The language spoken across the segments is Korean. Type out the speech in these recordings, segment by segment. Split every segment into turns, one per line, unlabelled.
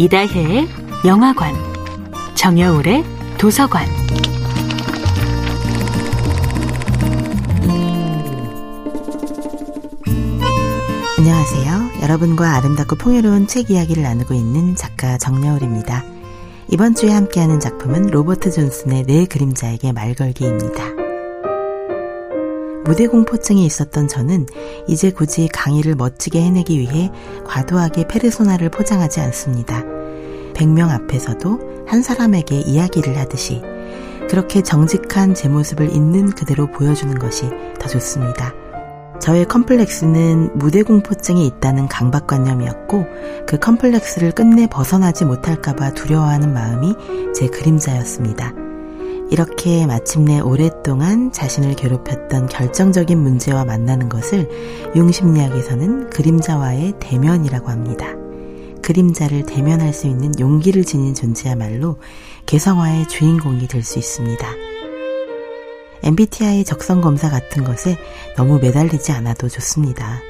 이다혜의 영화관, 정여울의 도서관.
안녕하세요. 여러분과 아름답고 풍요로운 책 이야기를 나누고 있는 작가 정여울입니다. 이번 주에 함께하는 작품은 로버트 존슨의 내 그림자에게 말 걸기입니다. 무대 공포증이 있었던 저는 이제 굳이 강의를 멋지게 해내기 위해 과도하게 페르소나를 포장하지 않습니다. 100명 앞에서도 한 사람에게 이야기를 하듯이 그렇게 정직한 제 모습을 있는 그대로 보여주는 것이 더 좋습니다. 저의 컴플렉스는 무대 공포증이 있다는 강박관념이었고 그 컴플렉스를 끝내 벗어나지 못할까봐 두려워하는 마음이 제 그림자였습니다. 이렇게 마침내 오랫동안 자신을 괴롭혔던 결정적인 문제와 만나는 것을 융심리학에서는 그림자와의 대면이라고 합니다. 그림자를 대면할 수 있는 용기를 지닌 존재야말로 개성화의 주인공이 될 수 있습니다. MBTI 적성 검사 같은 것에 너무 매달리지 않아도 좋습니다.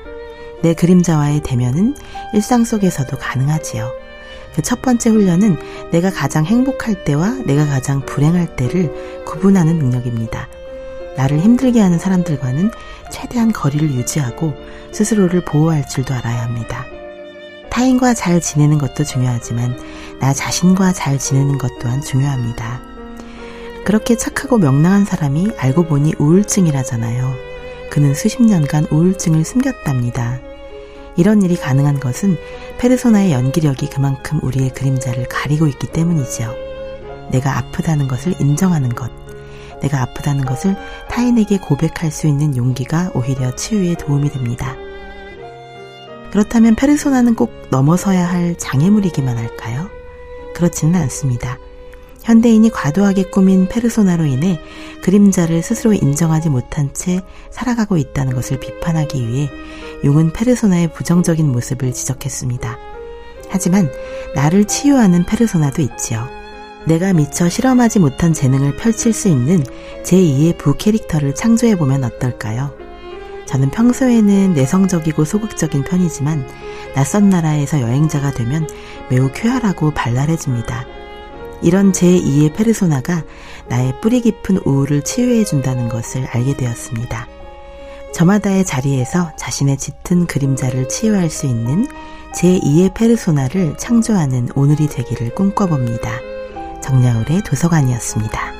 내 그림자와의 대면은 일상 속에서도 가능하지요. 그 첫 번째 훈련은 내가 가장 행복할 때와 내가 가장 불행할 때를 구분하는 능력입니다. 나를 힘들게 하는 사람들과는 최대한 거리를 유지하고 스스로를 보호할 줄도 알아야 합니다. 타인과 잘 지내는 것도 중요하지만 나 자신과 잘 지내는 것 또한 중요합니다. 그렇게 착하고 명랑한 사람이 알고 보니 우울증이라잖아요. 그는 수십 년간 우울증을 숨겼답니다. 이런 일이 가능한 것은 페르소나의 연기력이 그만큼 우리의 그림자를 가리고 있기 때문이지요. 내가 아프다는 것을 인정하는 것, 내가 아프다는 것을 타인에게 고백할 수 있는 용기가 오히려 치유에 도움이 됩니다. 그렇다면 페르소나는 꼭 넘어서야 할 장애물이기만 할까요? 그렇지는 않습니다. 현대인이 과도하게 꾸민 페르소나로 인해 그림자를 스스로 인정하지 못한 채 살아가고 있다는 것을 비판하기 위해 용은 페르소나의 부정적인 모습을 지적했습니다. 하지만 나를 치유하는 페르소나도 있지요. 내가 미처 실험하지 못한 재능을 펼칠 수 있는 제2의 부 캐릭터를 창조해보면 어떨까요? 저는 평소에는 내성적이고 소극적인 편이지만 낯선 나라에서 여행자가 되면 매우 쾌활하고 발랄해집니다. 이런 제2의 페르소나가 나의 뿌리 깊은 우울을 치유해 준다는 것을 알게 되었습니다. 저마다의 자리에서 자신의 짙은 그림자를 치유할 수 있는 제2의 페르소나를 창조하는 오늘이 되기를 꿈꿔봅니다. 정야울의 도서관이었습니다.